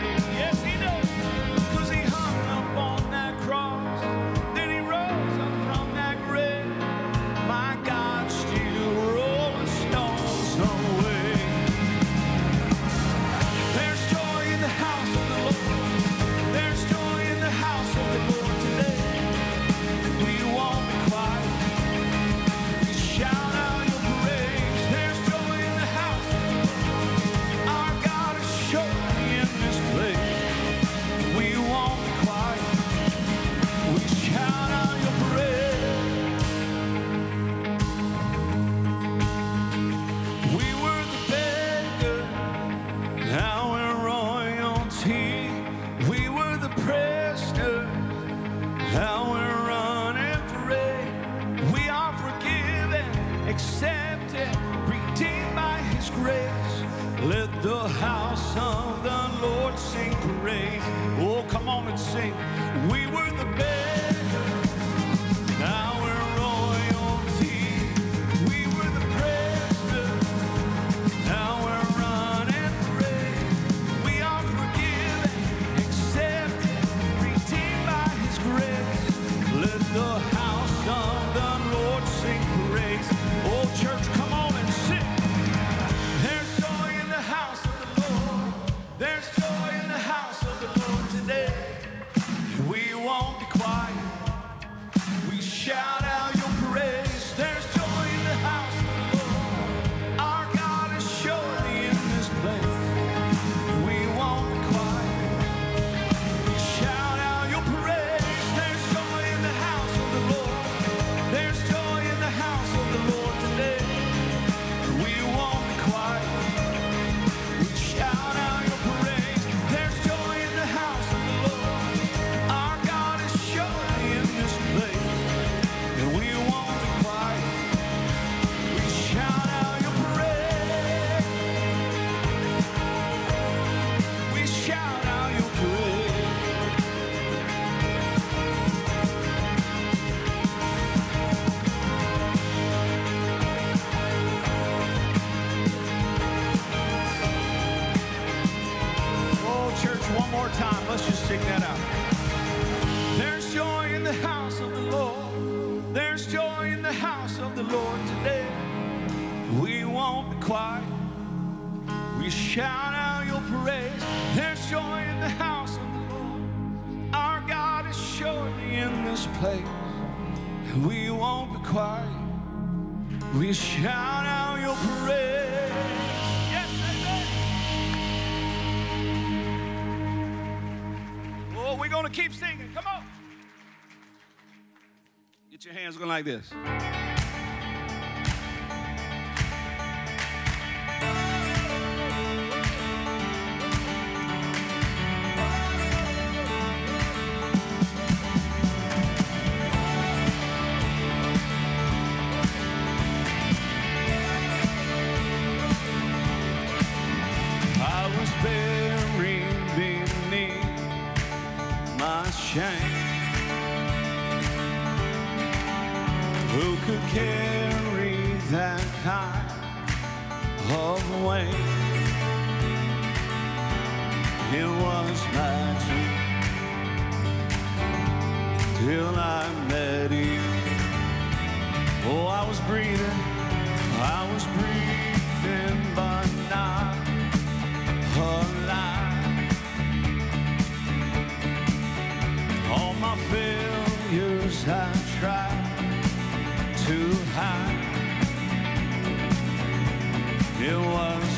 Yes, He knows. sing. like this. till I met you. Oh, I was breathing, I was breathing, but not alive. All my failures I tried to hide. It was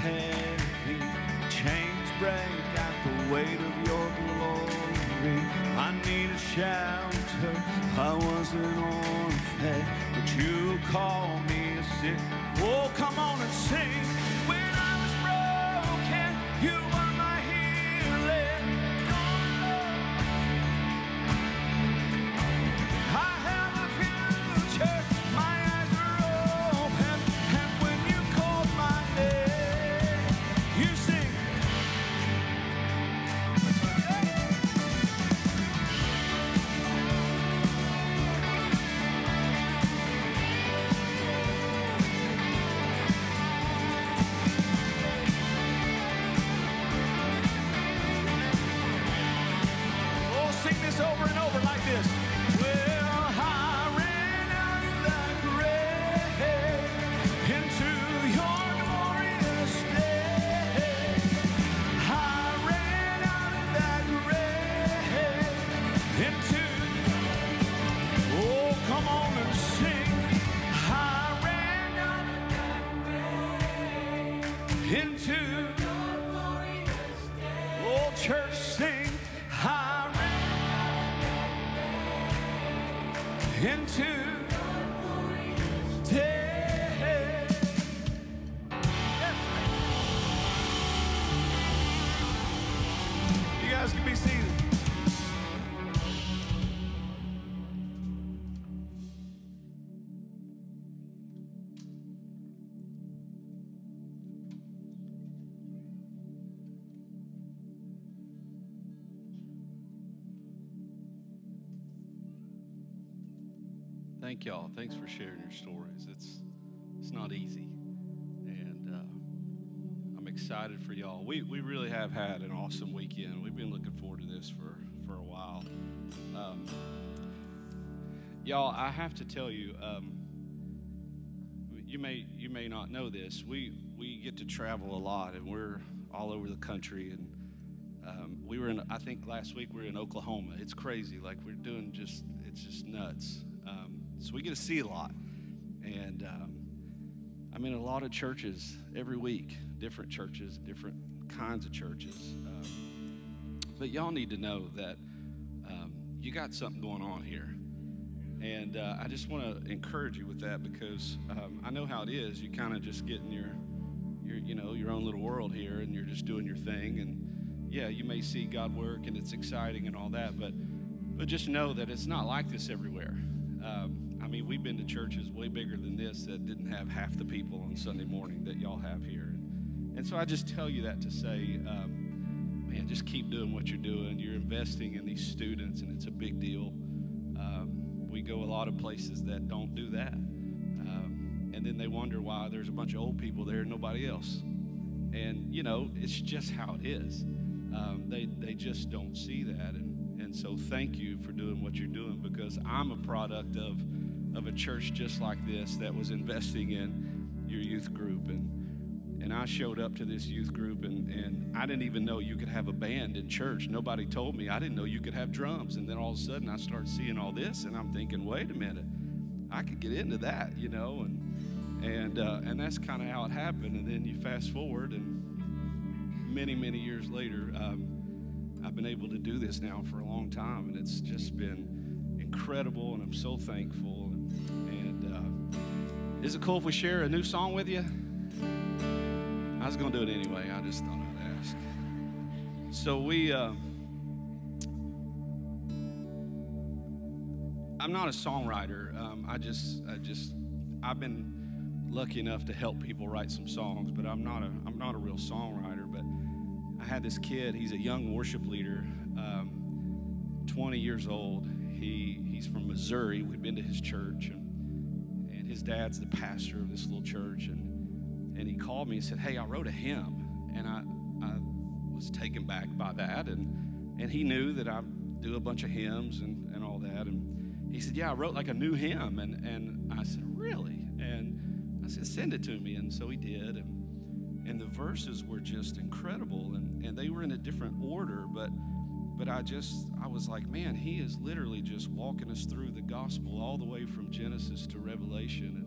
heavy. Chains break at the weight of your glory. I needed shelter. I was an orphan, but you called me a sick. Oh, come on and sing. When I was broken, you into Thank y'all. Thanks for sharing your stories. It's it's not easy, and uh, I'm excited for y'all. We we really have had an awesome weekend. We've been looking forward to this for for a while. Um, y'all, I have to tell you, um, you may you may not know this. We we get to travel a lot, and we're all over the country. And um, we were in, I think last week we were in Oklahoma. It's crazy. Like we're doing just, it's just nuts. So we get to see a lot, and um, I'm in a lot of churches every week, different churches, different kinds of churches. Um, but y'all need to know that um, you got something going on here. And uh, I just want to encourage you with that because um, I know how it is. You kind of just get in your, your, you know, your own little world here, and you're just doing your thing. And yeah, you may see God work, and it's exciting and all that, but but just know that it's not like this everywhere. Um, mean, we've been to churches way bigger than this that didn't have half the people on Sunday morning that y'all have here. And, so I just tell you that to say, um, man, just keep doing what you're doing. You're investing in these students, and it's a big deal. Um, we go a lot of places that don't do that. Um, and then they wonder why there's a bunch of old people there and nobody else. And, you know, it's just how it is. Um, they, they just don't see that. And, and so thank you for doing what you're doing because I'm a product of, of a church just like this that was investing in your youth group. And, and I showed up to this youth group, and, and I didn't even know you could have a band in church. Nobody told me. I didn't know you could have drums. And then all of a sudden, I started seeing all this, and I'm thinking, wait a minute, I could get into that, you know? And, and, uh, and that's kind of how it happened. And then you fast forward, and many, many years later, um, I've been able to do this now for a long time, and it's just been incredible, and I'm so thankful. Is it cool if we share a new song with you? I was going to do it anyway. I just thought I'd ask. So we. Uh, I'm not a songwriter. Um, I just, I just, I've been lucky enough to help people write some songs, but I'm not a, I'm not a real songwriter. But I had this kid. He's a young worship leader, um, 20 years old. He, he's from Missouri. We've been to his church, his dad's the pastor of this little church. And and he called me and said, "Hey, I wrote a hymn," and I, I was taken back by that, and and he knew that I do a bunch of hymns and, and all that, and he said, "Yeah, I wrote like a new hymn," and and I said, "Really?" And I said, "Send it to me," and so he did, and and the verses were just incredible, and and they were in a different order, but but I just, I was like, man, he is literally just walking us through the gospel all the way from Genesis to Revelation.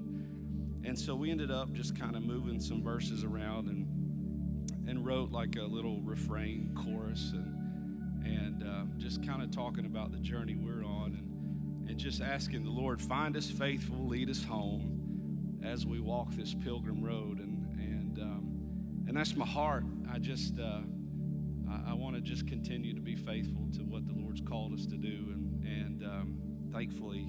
And, and so we ended up just kind of moving some verses around and and wrote like a little refrain chorus and and uh, just kind of talking about the journey we're on and and just asking the Lord find us faithful, lead us home as we walk this pilgrim road and and um, and that's my heart. I just uh, I, I want to just continue to be faithful to what the Lord's called us to do and and um, thankfully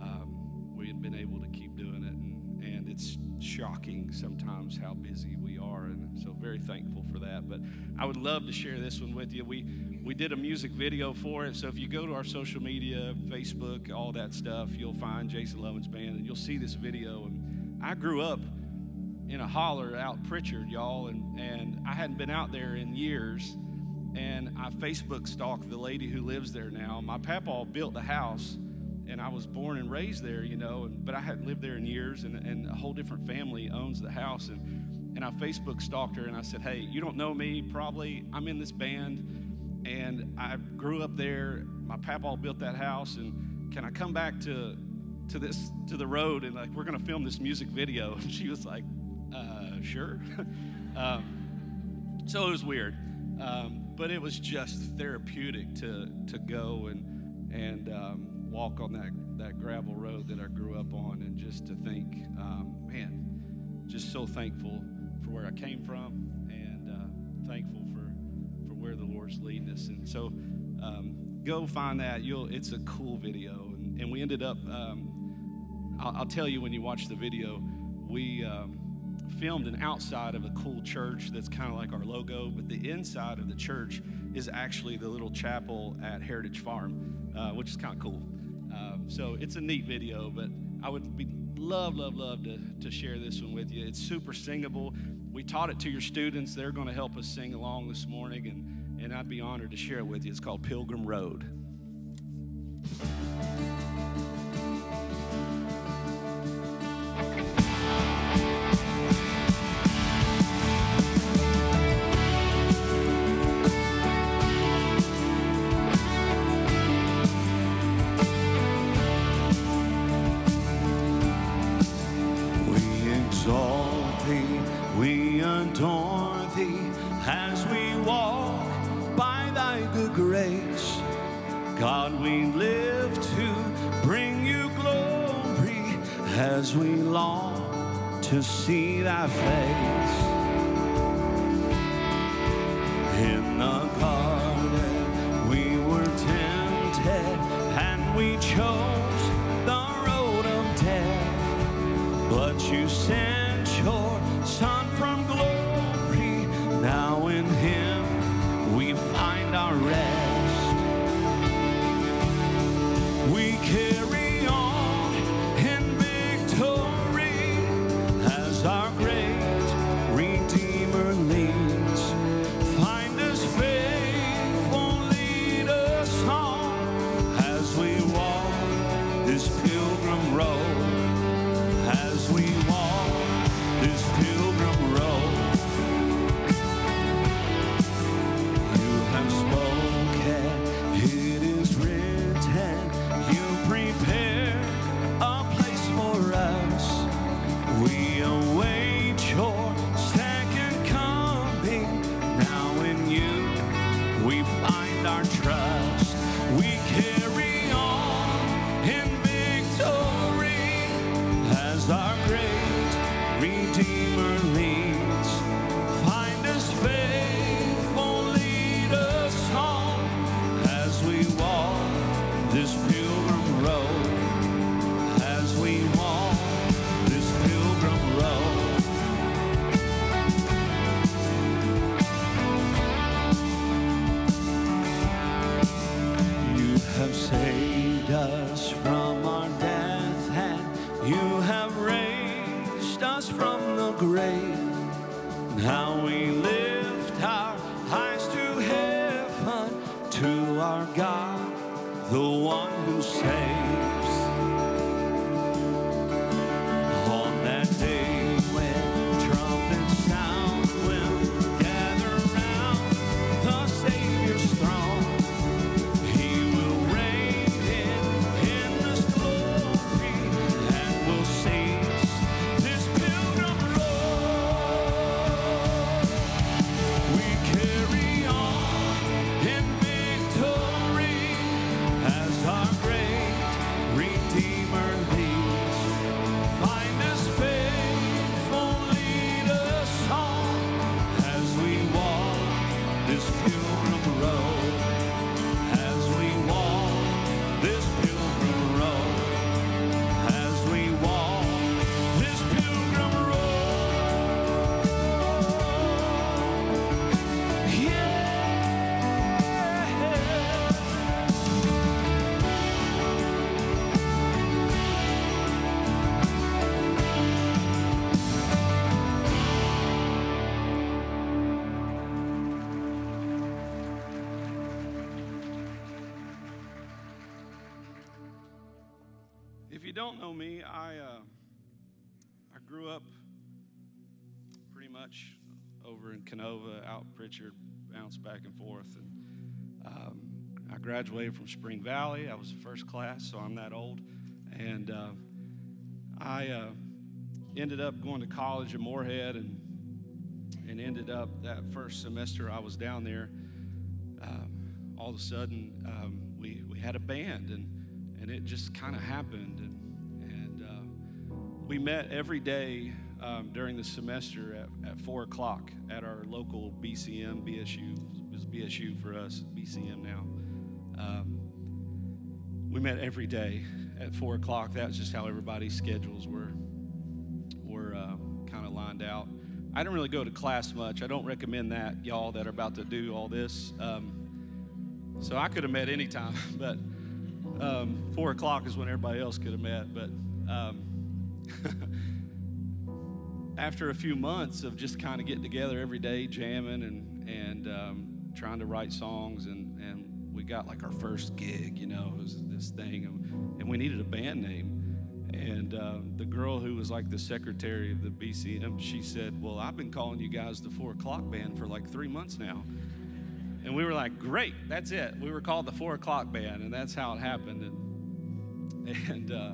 um, we've been able to keep doing it and and it's shocking sometimes how busy we are and so very thankful for that but i would love to share this one with you. We we did a music video for it so if you go to our social media facebook all that stuff you'll find jason lovins band and you'll see this video and i grew up in a holler out prichard y'all and and i hadn't been out there in years and i facebook stalked the lady who lives there now my papa built the house and I was born and raised there, you know, and, but I hadn't lived there in years, and, and a whole different family owns the house. And, and I Facebook stalked her and I said, Hey, you don't know me, probably. I'm in this band, and I grew up there. My papa built that house, and can I come back to, to this to the road and like we're gonna film this music video? And she was like, uh, Sure. um, so it was weird, um, but it was just therapeutic to to go and and um, walk on that, that gravel road that I grew up on and just to think, um, man, just so thankful for where I came from and uh, thankful for, for where the Lord's leading us. And so um, go find that. You'll, it's a cool video. And, and we ended up, um, I'll, I'll, tell you when you watch the video, we um, filmed an outside of a cool church that's kind of like our logo, but the inside of the church is actually the little chapel at Heritage Farm, uh, which is kind of cool. Um, so it's a neat video, but I would be love, love, love to, to share this one with you. It's super singable. We taught it to your students. They're going to help us sing along this morning, and, and I'd be honored to share it with you. It's called Pilgrim Road. To see thy face. You don't know me, I uh, I grew up pretty much over in Kenova, out Prichard, bounced back and forth, and um, I graduated from Spring Valley. I was first class, so I'm that old, and uh, I uh, ended up going to college in Morehead, and and ended up that first semester I was down there. Um, all of a sudden, um, we we had a band, and and it just kind of happened, and and uh, we met every day um, during the semester at, at four o'clock at our local BCM BSU it was BSU for us BCM now. Um, we met every day at four o'clock. That was just how everybody's schedules were were uh, kind of lined out. I didn't really go to class much. I don't recommend that, y'all that are about to do all this. Um, so I could have met anytime, but um, four o'clock is when everybody else could have met. But um, after a few months of just kind of getting together every day, jamming and and um, trying to write songs, and and we got like our first gig, you know, it was this thing, and, we needed a band name. And uh, the girl who was like the secretary of the BCM, she said, "Well, I've been calling you guys the Four O'clock Band for like three months now." And we were like, "Great, that's it." We were called the Four O'clock Band, and that's how it happened. And, and uh,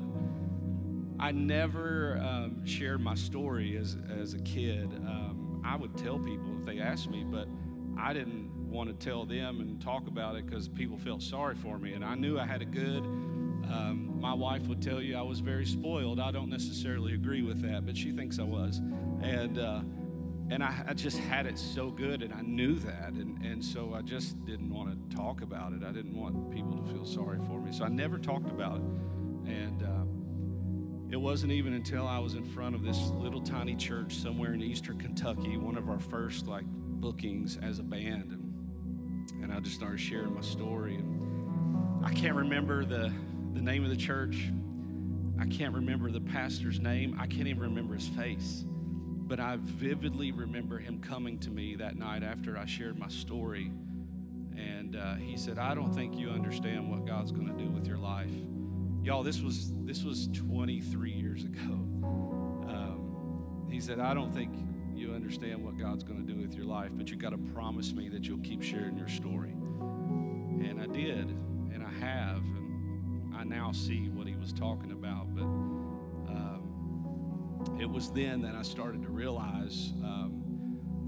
I never um, shared my story as, as a kid. Um, I would tell people if they asked me, but I didn't want to tell them and talk about it because people felt sorry for me. And I knew I had a good, um, my wife would tell you I was very spoiled. I don't necessarily agree with that, but she thinks I was. And, uh, and I, I, just had it so good, and I knew that. And, and so I just didn't want to talk about it. I didn't want people to feel sorry for me. So I never talked about it. And, uh, it wasn't even until I was in front of this little tiny church somewhere in eastern Kentucky, one of our first like bookings as a band, and, and I just started sharing my story. And I can't remember the, the name of the church. I can't remember the pastor's name. I can't even remember his face. But I vividly remember him coming to me that night after I shared my story. And uh, he said, I don't think you understand what God's going to do with your life. Y'all, this was this was 23 years ago. Um, he said, "I don't think you understand what God's going to do with your life, but you got to promise me that you'll keep sharing your story." And I did, and I have, and I now see what he was talking about. But it was then that I started to realize um,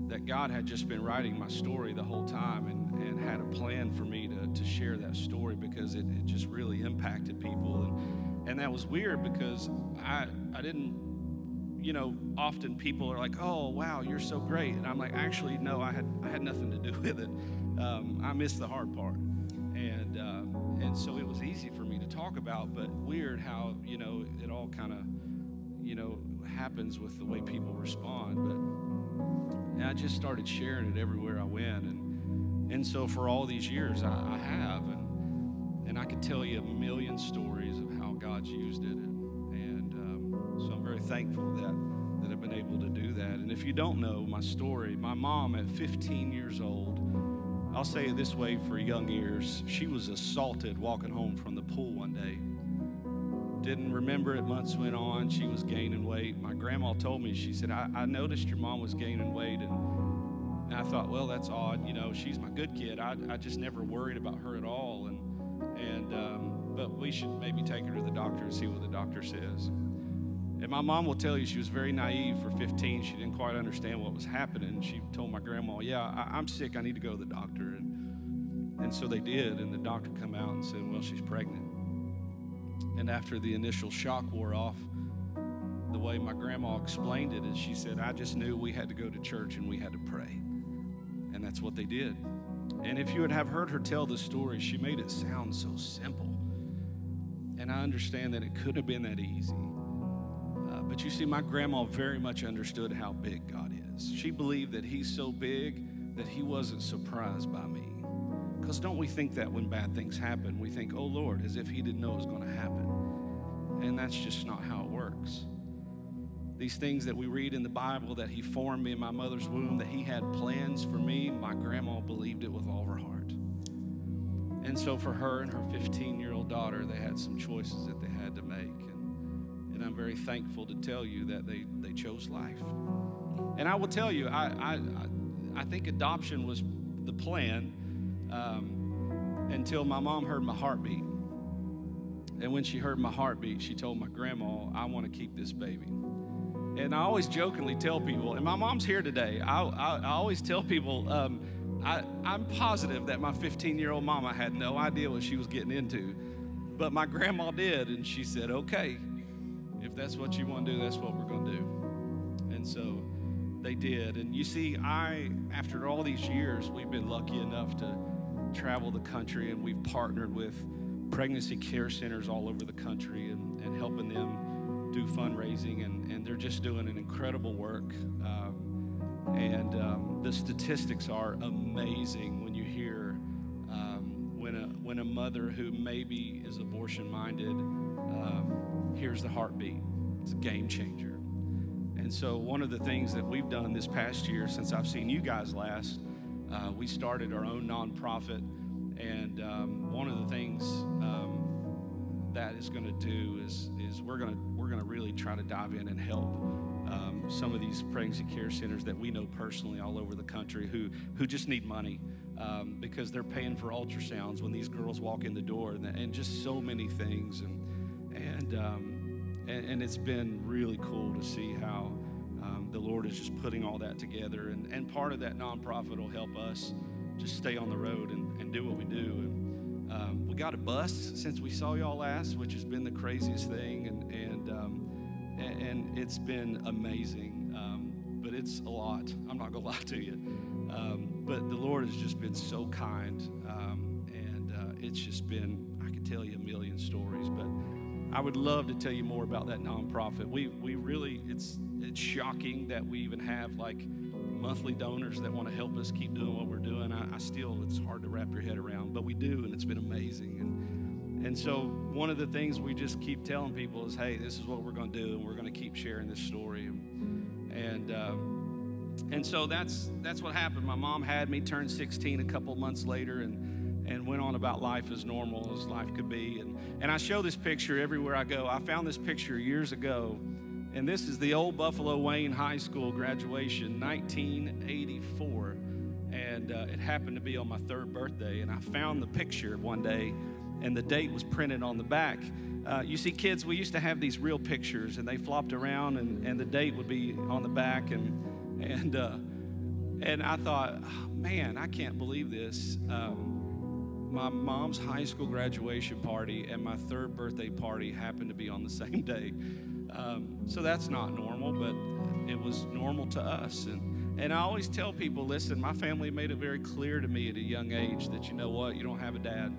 that God had just been writing my story the whole time, and, and had a plan for me to, to share that story because it, it just really impacted people. And, and that was weird because I, I didn't, you know, often people are like, oh, wow, you're so great. And I'm like, actually, no, I had, I had nothing to do with it. Um, I missed the hard part. And, uh, and so it was easy for me to talk about, but weird how, you know, it all kind of, you know, happens with the way people respond. But I just started sharing it everywhere I went. And, and so for all these years, I, I have. And, and I could tell you a million stories of how God's used it. And, and um, so I'm very thankful that, that I've been able to do that. And if you don't know my story, my mom at 15 years old, I'll say it this way for young ears, she was assaulted walking home from the pool one day. Didn't remember it, months went on. She was gaining weight. My grandma told me, she said, I, I noticed your mom was gaining weight. And, and I thought, well, that's odd. You know, she's my good kid. I, I just never worried about her at all. And, and um, but we should maybe take her to the doctor and see what the doctor says. And my mom will tell you she was very naive for 15. She didn't quite understand what was happening. She told my grandma, Yeah, I, am sick. I need to go to the doctor. And, and so they did. And the doctor come out and said, Well, she's pregnant. And after the initial shock wore off, the way my grandma explained it is she said, I just knew we had to go to church and we had to pray. And that's what they did. And if you would have heard her tell the story, she made it sound so simple. And I understand that it couldn't have been that easy. Uh, but you see, my grandma very much understood how big God is. She believed that He's so big that He wasn't surprised by me. Because don't we think that when bad things happen, we think, oh Lord, as if He didn't know it was going to happen. And that's just not how it works. These things that we read in the Bible that He formed me in my mother's womb, that He had plans for me, my grandma believed it with all her heart. And so for her and her 15 year old daughter, they had some choices that they had to make. And And I'm very thankful to tell you that they, they chose life. And I will tell you, I, I, I think adoption was the plan um, until my mom heard my heartbeat. And when she heard my heartbeat, she told my grandma, I want to keep this baby. And I always jokingly tell people, and my mom's here today, I, I, I always tell people, um, I, I'm positive that my 15 year old mama had no idea what she was getting into. But my grandma did, and she said, okay, if that's what you want to do, that's what we're going to do. And so they did. And you see, I, after all these years, we've been lucky enough to travel the country and we've partnered with pregnancy care centers all over the country and, and helping them do fundraising. And, and they're just doing an incredible work. Um, and um, the statistics are amazing when you hear um, when, a, when a mother who maybe is abortion minded um, hears the heartbeat. It's a game changer. And so, one of the things that we've done this past year since I've seen you guys last, uh, we started our own nonprofit. And um, one of the things um, that is going to do is, is we're going to we're going to really try to dive in and help um, some of these pregnancy care centers that we know personally all over the country who who just need money um, because they're paying for ultrasounds when these girls walk in the door and, and just so many things and and, um, and and it's been really cool to see how the Lord is just putting all that together and and part of that nonprofit will help us just stay on the road and, and do what we do and um, we got a bus since we saw y'all last which has been the craziest thing and and um, and, and it's been amazing. Um, but it's a lot. I'm not gonna lie to you. Um, but the Lord has just been so kind, um, and uh, it's just been. I could tell you a million stories, but I would love to tell you more about that nonprofit. We we really it's it's shocking that we even have like monthly donors that want to help us keep doing what we're doing. I, I still it's hard to wrap your head around, but we do, and it's been amazing. And and so, one of the things we just keep telling people is, hey, this is what we're going to do, and we're going to keep sharing this story. And, um, and so that's, that's what happened. My mom had me turn 16 a couple months later and, and went on about life as normal as life could be. And, and I show this picture everywhere I go. I found this picture years ago, and this is the old Buffalo Wayne High School graduation, 1984. And uh, it happened to be on my third birthday, and I found the picture one day and the date was printed on the back. Uh, you see, kids, we used to have these real pictures, and they flopped around, and, and the date would be on the back, and and uh, and I thought, oh, man, I can't believe this. Um, my mom's high school graduation party and my third birthday party happened to be on the same day, um, so that's not normal, but it was normal to us, and. And I always tell people, listen, my family made it very clear to me at a young age that you know what, you don't have a dad.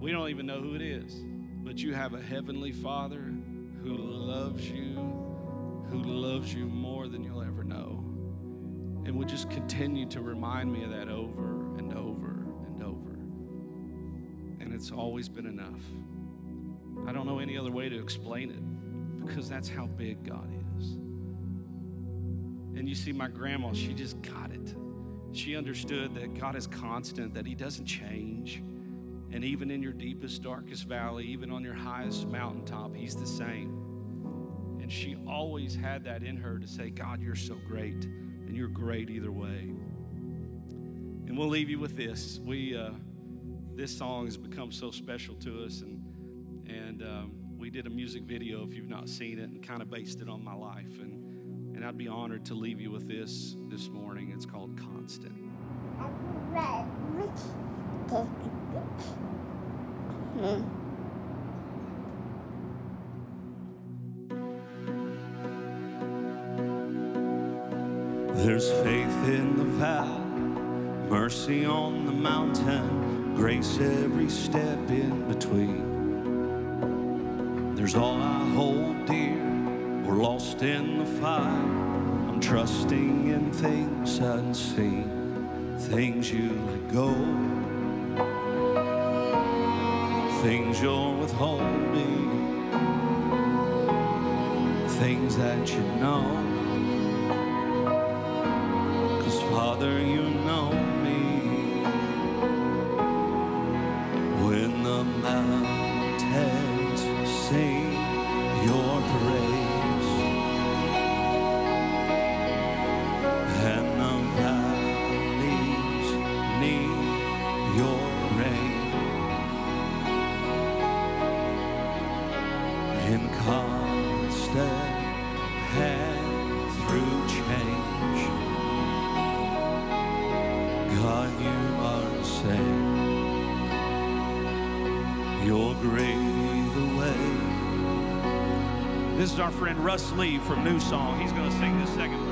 We don't even know who it is, but you have a heavenly Father who loves you, who loves you more than you'll ever know. And would just continue to remind me of that over it's always been enough. I don't know any other way to explain it because that's how big God is. And you see, my grandma, she just got it. She understood that God is constant, that He doesn't change. And even in your deepest, darkest valley, even on your highest mountaintop, He's the same. And she always had that in her to say, God, you're so great, and you're great either way. And we'll leave you with this. We, uh, this song has become so special to us, and and um, we did a music video if you've not seen it, and kind of based it on my life. And and I'd be honored to leave you with this this morning. It's called Constant. There's faith in the valley, mercy on the mountain, grace every step in between. There's all I hold dear, we're lost in the fire. I'm trusting in things unseen, things you let go, things you're withholding, things that you know. Cause Father, you know This is our friend Russ Lee from New Song. He's going to sing this second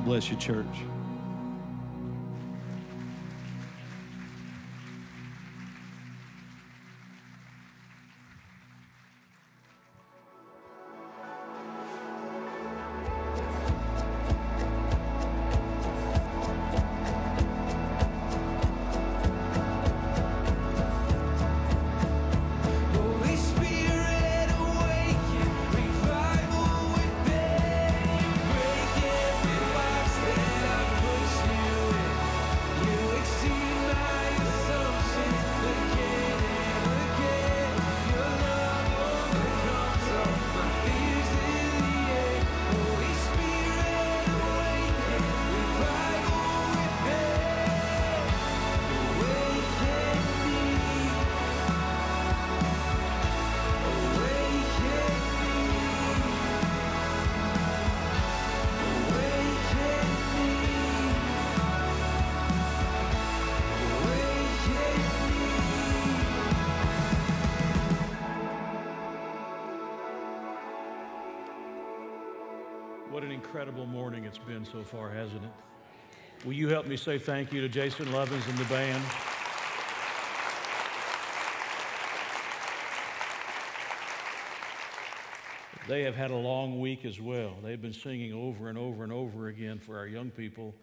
God bless you, church. Been so far, hasn't it? Will you help me say thank you to Jason Lovins and the band? They have had a long week as well. They've been singing over and over and over again for our young people.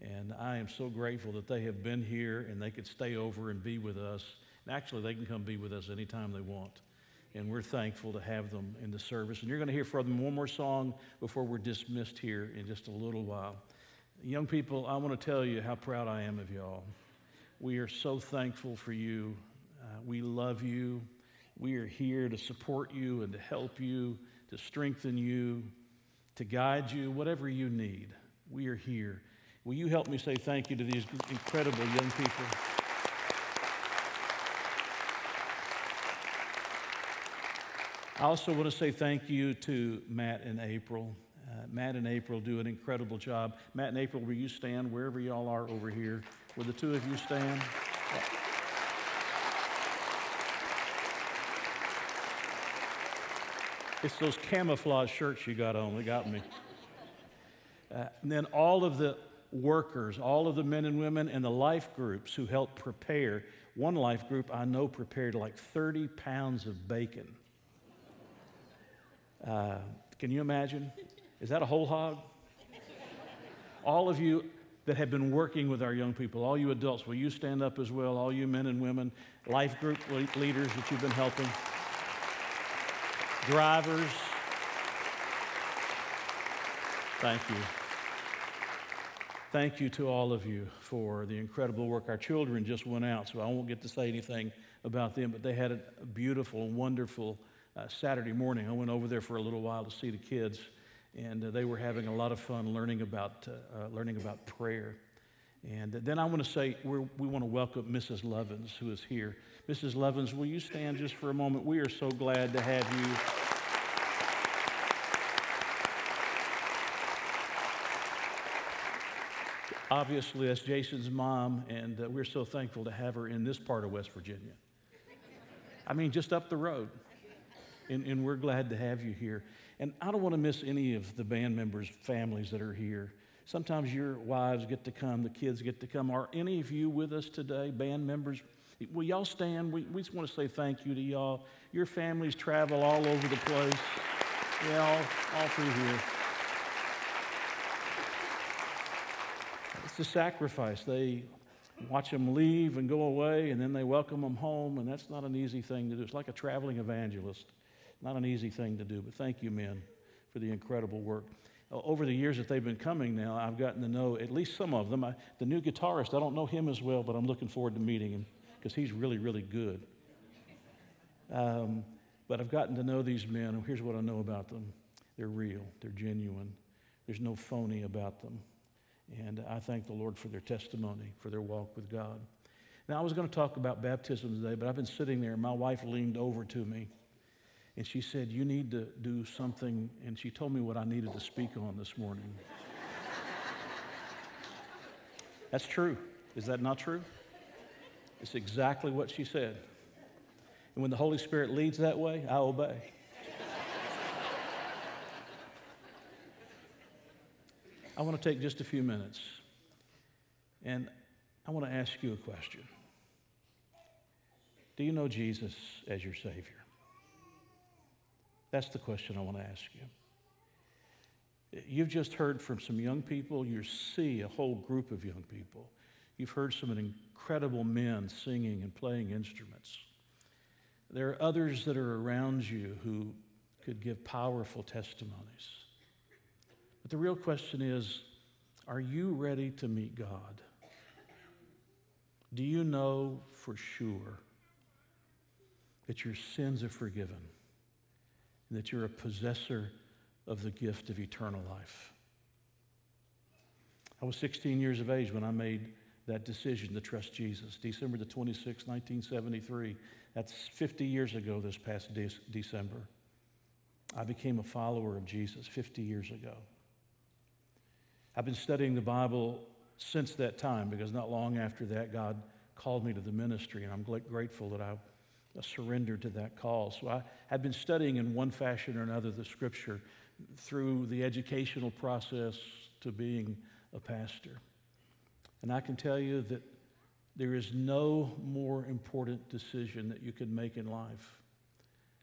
And I am so grateful that they have been here and they could stay over and be with us. And actually, they can come be with us anytime they want. And we're thankful to have them in the service. And you're going to hear from them one more song before we're dismissed here in just a little while. Young people, I want to tell you how proud I am of y'all. We are so thankful for you. Uh, we love you. We are here to support you and to help you, to strengthen you, to guide you, whatever you need. We are here. Will you help me say thank you to these incredible young people? I also want to say thank you to Matt and April. Uh, Matt and April do an incredible job. Matt and April, will you stand wherever y'all are over here? Will the two of you stand? It's those camouflage shirts you got on that got me. Uh, and then all of the workers, all of the men and women and the life groups who helped prepare. One life group I know prepared like 30 pounds of bacon. Uh, can you imagine? Is that a whole hog? all of you that have been working with our young people, all you adults, will you stand up as well? All you men and women, life group leaders that you've been helping, drivers. Thank you. Thank you to all of you for the incredible work. Our children just went out, so I won't get to say anything about them, but they had a beautiful, wonderful uh, Saturday morning. I went over there for a little while to see the kids, and uh, they were having a lot of fun learning about, uh, uh learning about prayer. And then I want to say we want to welcome Mrs. Lovins, who is here. Mrs. Lovins, will you stand just for a moment? We are so glad to have you. Obviously, that's Jason's mom, and uh, we're so thankful to have her in this part of West Virginia. I mean, just up the road and, and we're glad to have you here. And I don't want to miss any of the band members' families that are here. Sometimes your wives get to come, the kids get to come. Are any of you with us today, band members? Will y'all stand? We, we just want to say thank you to y'all. Your families travel all over the place. Yeah, all, all through here. It's a sacrifice. They watch them leave and go away, and then they welcome them home, and that's not an easy thing to do. It's like a traveling evangelist. Not an easy thing to do, but thank you, men, for the incredible work. Over the years that they've been coming now, I've gotten to know at least some of them. I, the new guitarist, I don't know him as well, but I'm looking forward to meeting him because he's really, really good. Um, but I've gotten to know these men. And here's what I know about them they're real, they're genuine, there's no phony about them. And I thank the Lord for their testimony, for their walk with God. Now, I was going to talk about baptism today, but I've been sitting there, and my wife leaned over to me and she said, You need to do something. And she told me what I needed to speak on this morning. That's true. Is that not true? It's exactly what she said. And when the Holy Spirit leads that way, I obey. I want to take just a few minutes and I want to ask you a question. Do you know Jesus as your Savior? That's the question I want to ask you. You've just heard from some young people. You see a whole group of young people. You've heard some incredible men singing and playing instruments. There are others that are around you who could give powerful testimonies. But the real question is are you ready to meet God? Do you know for sure that your sins are forgiven? And that you're a possessor of the gift of eternal life. I was 16 years of age when I made that decision to trust Jesus. December the 26th, 1973. That's 50 years ago this past de- December. I became a follower of Jesus 50 years ago. I've been studying the Bible since that time because not long after that, God called me to the ministry, and I'm grateful that I surrender to that call. So I have been studying in one fashion or another the scripture through the educational process to being a pastor. And I can tell you that there is no more important decision that you can make in life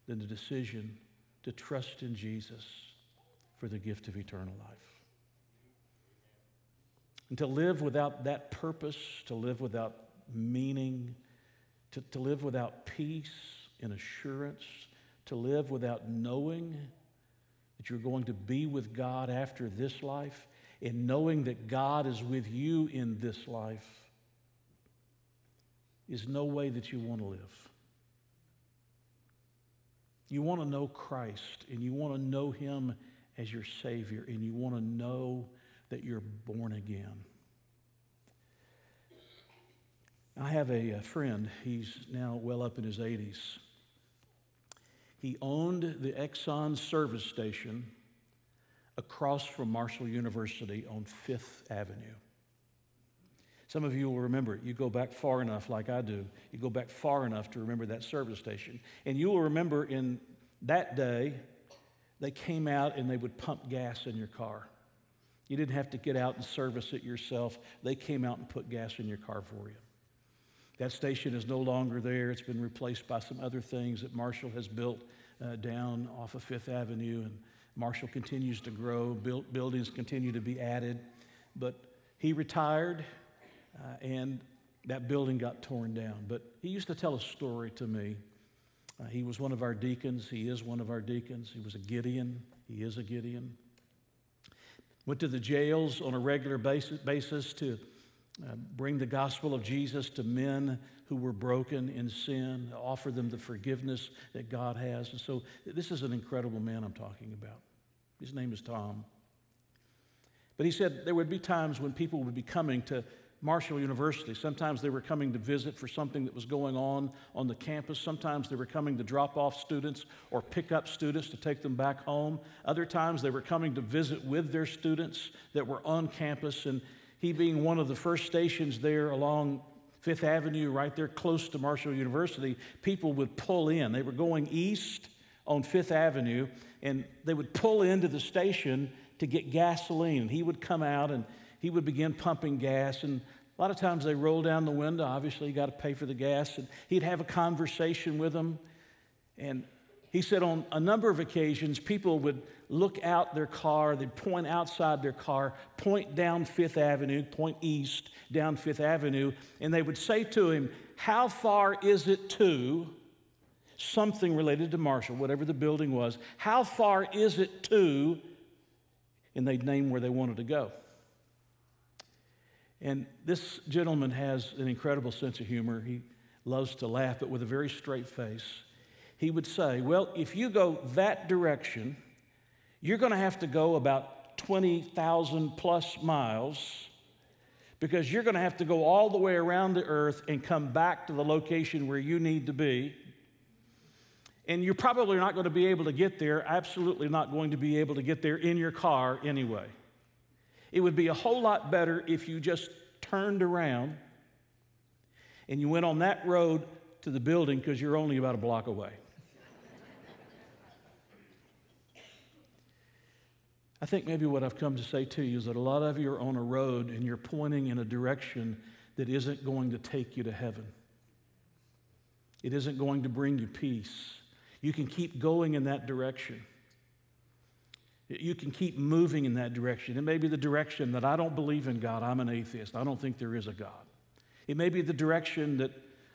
than the decision to trust in Jesus for the gift of eternal life. And to live without that purpose, to live without meaning, to, to live without peace and assurance, to live without knowing that you're going to be with God after this life, and knowing that God is with you in this life is no way that you want to live. You want to know Christ and you want to know Him as your Savior and you want to know that you're born again. I have a, friend, he's now well up in his 80s. He owned the Exxon service station across from Marshall University on Fifth Avenue. Some of you will remember it. You go back far enough, like I do. You go back far enough to remember that service station. And you will remember in that day, they came out and they would pump gas in your car. You didn't have to get out and service it yourself, they came out and put gas in your car for you. That station is no longer there. It's been replaced by some other things that Marshall has built uh, down off of Fifth Avenue. And Marshall continues to grow, Build, buildings continue to be added. But he retired, uh, and that building got torn down. But he used to tell a story to me. Uh, he was one of our deacons. He is one of our deacons. He was a Gideon. He is a Gideon. Went to the jails on a regular basis, basis to uh, bring the gospel of Jesus to men who were broken in sin, offer them the forgiveness that God has. And so, this is an incredible man I'm talking about. His name is Tom. But he said there would be times when people would be coming to Marshall University. Sometimes they were coming to visit for something that was going on on the campus. Sometimes they were coming to drop off students or pick up students to take them back home. Other times they were coming to visit with their students that were on campus. And he being one of the first stations there along Fifth Avenue, right there close to Marshall University, people would pull in. They were going east on Fifth Avenue, and they would pull into the station to get gasoline. He would come out and he would begin pumping gas, and a lot of times they roll down the window. Obviously, you got to pay for the gas, and he'd have a conversation with them. And he said on a number of occasions, people would look out their car, they'd point outside their car, point down Fifth Avenue, point east down Fifth Avenue, and they would say to him, How far is it to something related to Marshall, whatever the building was? How far is it to? And they'd name where they wanted to go. And this gentleman has an incredible sense of humor. He loves to laugh, but with a very straight face he would say, Well, if you go that direction, you're going to have to go about 20,000 plus miles because you're going to have to go all the way around the earth and come back to the location where you need to be. And you're probably not going to be able to get there, absolutely not going to be able to get there in your car anyway. It would be a whole lot better if you just turned around and you went on that road to the building because you're only about a block away. I think maybe what I've come to say to you is that a lot of you are on a road and you're pointing in a direction that isn't going to take you to heaven. It isn't going to bring you peace. You can keep going in that direction. You can keep moving in that direction. It may be the direction that I don't believe in God. I'm an atheist. I don't think there is a God. It may be the direction that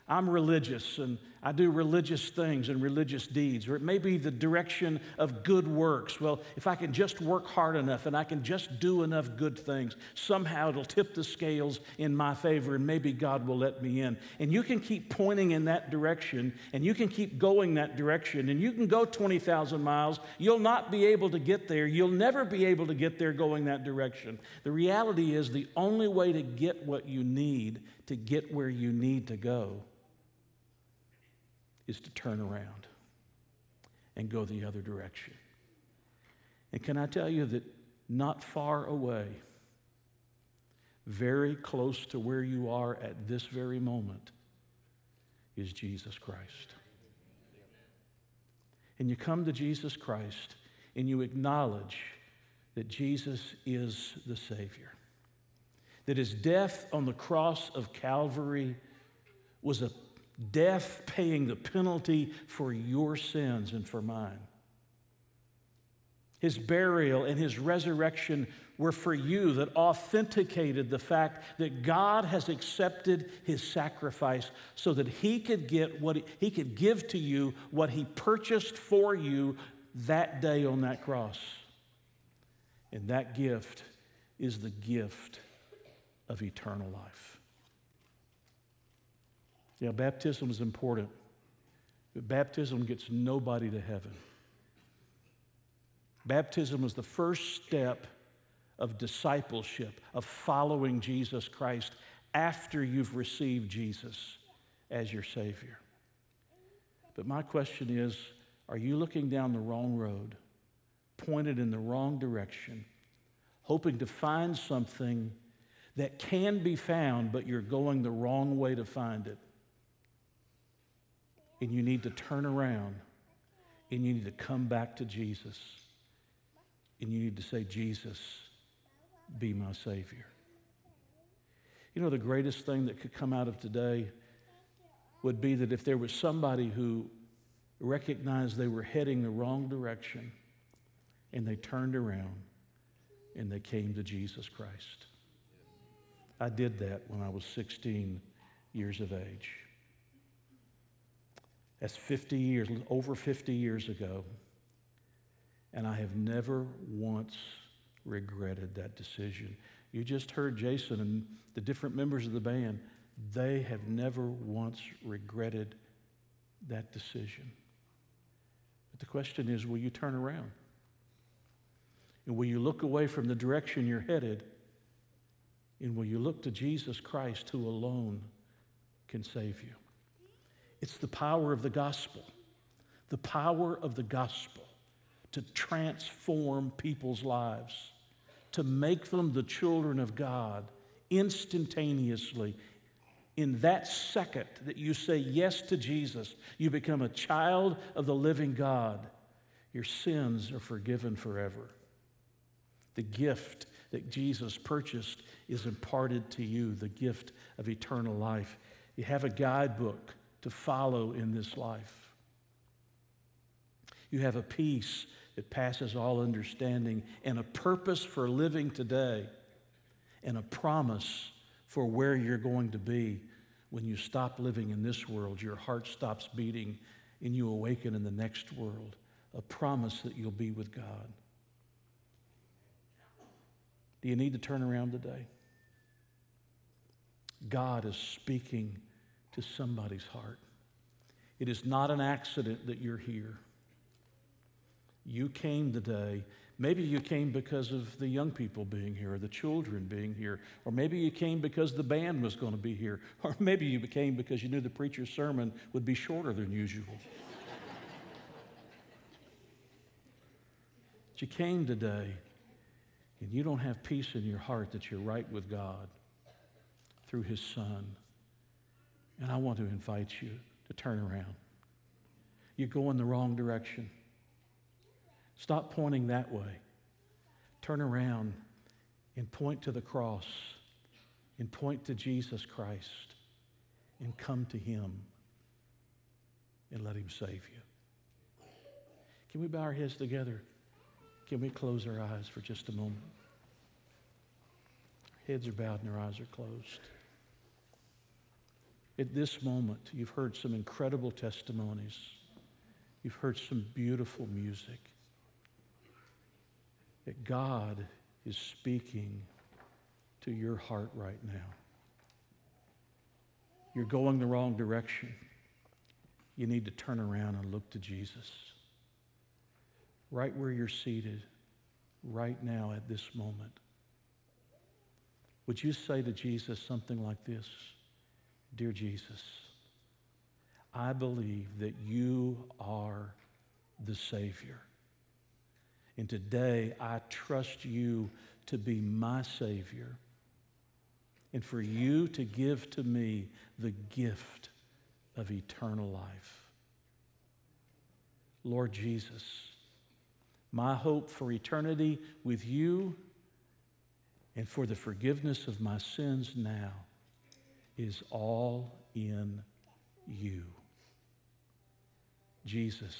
I'm religious and I do religious things and religious deeds, or it may be the direction of good works. Well, if I can just work hard enough and I can just do enough good things, somehow it'll tip the scales in my favor and maybe God will let me in. And you can keep pointing in that direction and you can keep going that direction and you can go 20,000 miles. You'll not be able to get there. You'll never be able to get there going that direction. The reality is the only way to get what you need to get where you need to go is to turn around and go the other direction. And can I tell you that not far away, very close to where you are at this very moment, is Jesus Christ. And you come to Jesus Christ and you acknowledge that Jesus is the Savior, that his death on the cross of Calvary was a death paying the penalty for your sins and for mine. His burial and his resurrection were for you that authenticated the fact that God has accepted his sacrifice so that he could get what he, he could give to you what he purchased for you that day on that cross. And that gift is the gift of eternal life. Yeah, baptism is important. But baptism gets nobody to heaven. Baptism is the first step of discipleship, of following Jesus Christ after you've received Jesus as your Savior. But my question is are you looking down the wrong road, pointed in the wrong direction, hoping to find something that can be found, but you're going the wrong way to find it? And you need to turn around and you need to come back to Jesus and you need to say, Jesus, be my Savior. You know, the greatest thing that could come out of today would be that if there was somebody who recognized they were heading the wrong direction and they turned around and they came to Jesus Christ. I did that when I was 16 years of age. That's 50 years, over 50 years ago. And I have never once regretted that decision. You just heard Jason and the different members of the band. They have never once regretted that decision. But the question is will you turn around? And will you look away from the direction you're headed? And will you look to Jesus Christ, who alone can save you? It's the power of the gospel, the power of the gospel to transform people's lives, to make them the children of God instantaneously. In that second that you say yes to Jesus, you become a child of the living God. Your sins are forgiven forever. The gift that Jesus purchased is imparted to you, the gift of eternal life. You have a guidebook to follow in this life. You have a peace that passes all understanding and a purpose for living today and a promise for where you're going to be when you stop living in this world. Your heart stops beating and you awaken in the next world. A promise that you'll be with God. Do you need to turn around today? God is speaking to somebody's heart. It is not an accident that you're here. You came today. Maybe you came because of the young people being here, or the children being here, or maybe you came because the band was going to be here, or maybe you came because you knew the preacher's sermon would be shorter than usual. but you came today and you don't have peace in your heart that you're right with God through His Son. And I want to invite you to turn around. You're going the wrong direction. Stop pointing that way. Turn around and point to the cross and point to Jesus Christ and come to Him and let Him save you. Can we bow our heads together? Can we close our eyes for just a moment? Our heads are bowed and our eyes are closed. At this moment, you've heard some incredible testimonies. You've heard some beautiful music that God is speaking to your heart right now. You're going the wrong direction. You need to turn around and look to Jesus. Right where you're seated, right now at this moment. Would you say to Jesus something like this Dear Jesus, I believe that you are the Savior. And today I trust you to be my Savior and for you to give to me the gift of eternal life. Lord Jesus, my hope for eternity with you and for the forgiveness of my sins now is all in you. Jesus,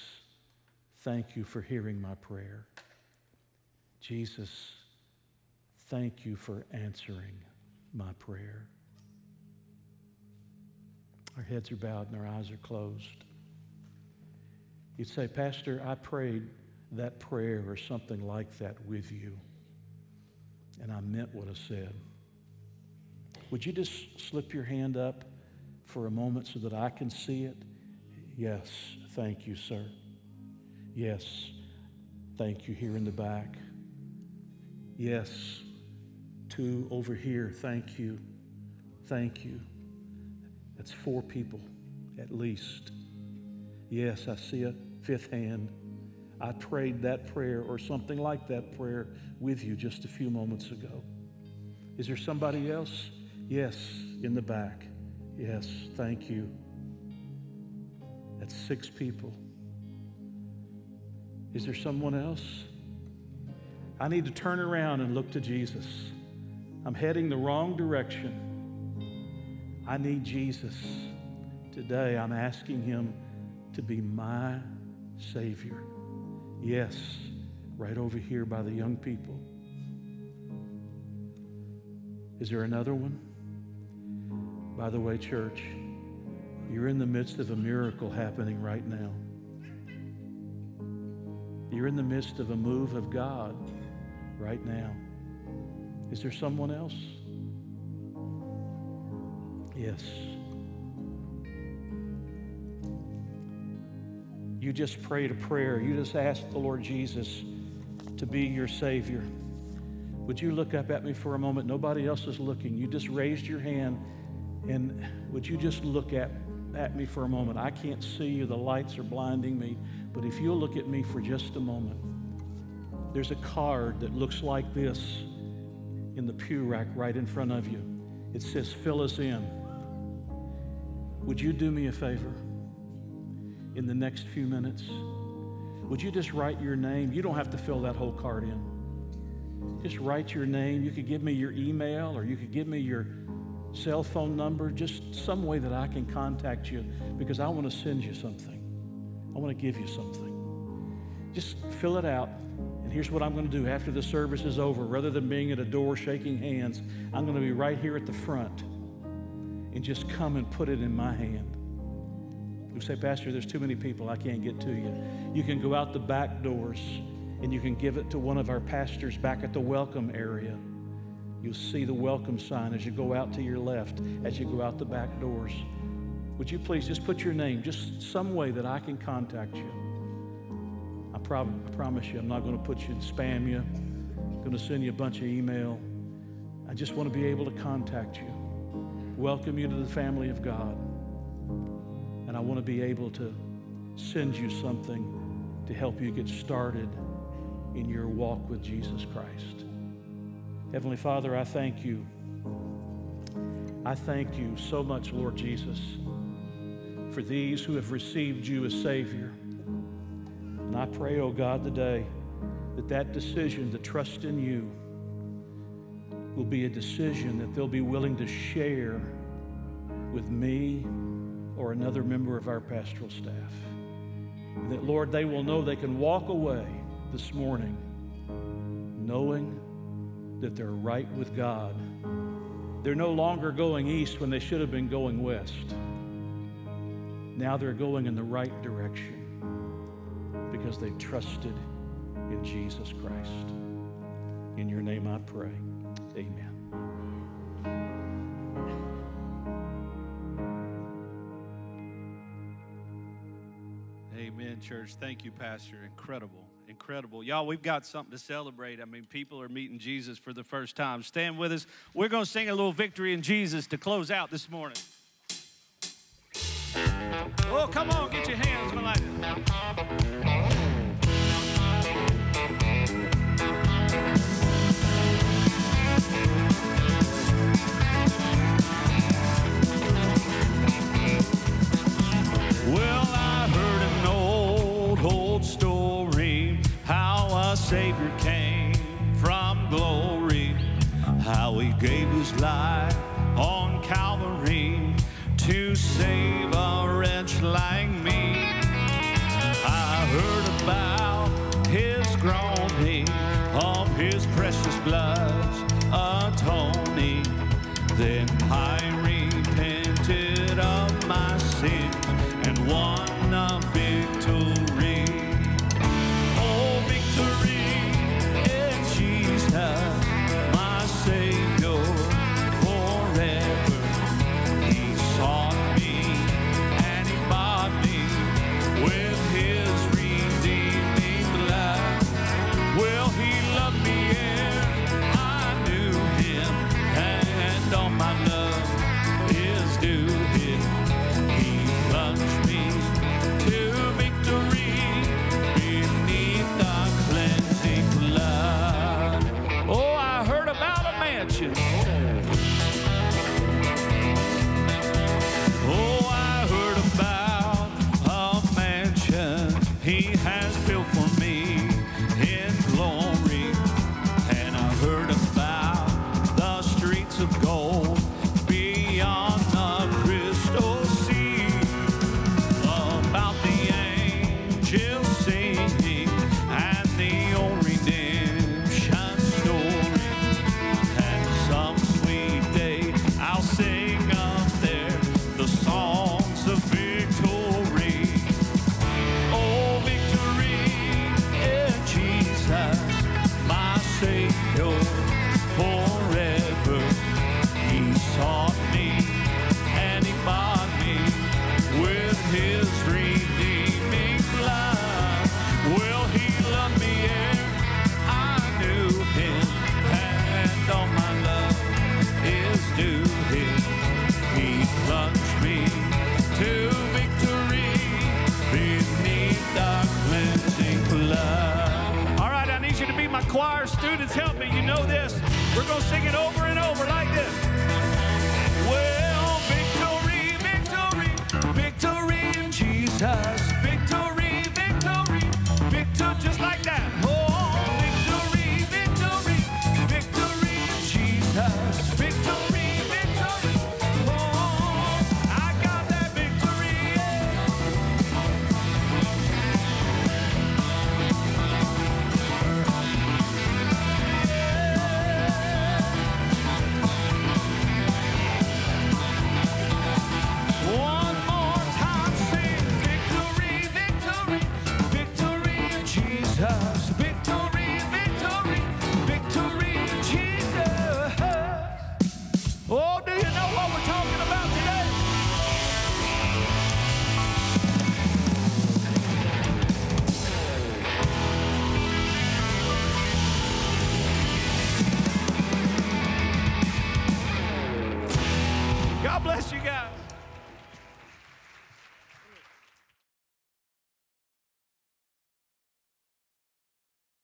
thank you for hearing my prayer. Jesus, thank you for answering my prayer. Our heads are bowed and our eyes are closed. You'd say, Pastor, I prayed that prayer or something like that with you, and I meant what I said. Would you just slip your hand up for a moment so that I can see it? Yes. Thank you, sir. Yes. Thank you here in the back. Yes. Two over here. Thank you. Thank you. That's four people at least. Yes, I see a fifth hand. I prayed that prayer or something like that prayer with you just a few moments ago. Is there somebody else? Yes, in the back. Yes, thank you. That's six people. Is there someone else? I need to turn around and look to Jesus. I'm heading the wrong direction. I need Jesus. Today, I'm asking Him to be my Savior. Yes, right over here by the young people. Is there another one? By the way, church, you're in the midst of a miracle happening right now. You're in the midst of a move of God right now. Is there someone else? Yes. You just prayed a prayer. You just asked the Lord Jesus to be your Savior. Would you look up at me for a moment? Nobody else is looking. You just raised your hand, and would you just look at, at me for a moment? I can't see you, the lights are blinding me, but if you'll look at me for just a moment, there's a card that looks like this in the pew rack right in front of you. It says, Fill us in. Would you do me a favor in the next few minutes? Would you just write your name? You don't have to fill that whole card in. Just write your name. You could give me your email or you could give me your cell phone number, just some way that I can contact you because I want to send you something. I want to give you something. Just fill it out. And here's what I'm going to do after the service is over. Rather than being at a door shaking hands, I'm going to be right here at the front and just come and put it in my hand. You say, Pastor, there's too many people. I can't get to you. You can go out the back doors and you can give it to one of our pastors back at the welcome area. You'll see the welcome sign as you go out to your left, as you go out the back doors. Would you please just put your name, just some way that I can contact you? I, prob- I promise you, I'm not going to put you in spam you. I'm going to send you a bunch of email. I just want to be able to contact you, welcome you to the family of God. And I want to be able to send you something to help you get started in your walk with Jesus Christ. Heavenly Father, I thank you. I thank you so much, Lord Jesus, for these who have received you as Savior. And I pray, oh God, today that that decision to trust in you will be a decision that they'll be willing to share with me or another member of our pastoral staff. And that, Lord, they will know they can walk away this morning knowing that they're right with God. They're no longer going east when they should have been going west. Now they're going in the right direction because they trusted in Jesus Christ. In your name I pray. Amen. Amen, church. Thank you, Pastor. Incredible. Incredible. Y'all, we've got something to celebrate. I mean, people are meeting Jesus for the first time. Stand with us. We're going to sing a little victory in Jesus to close out this morning. Oh, come on, get your hands going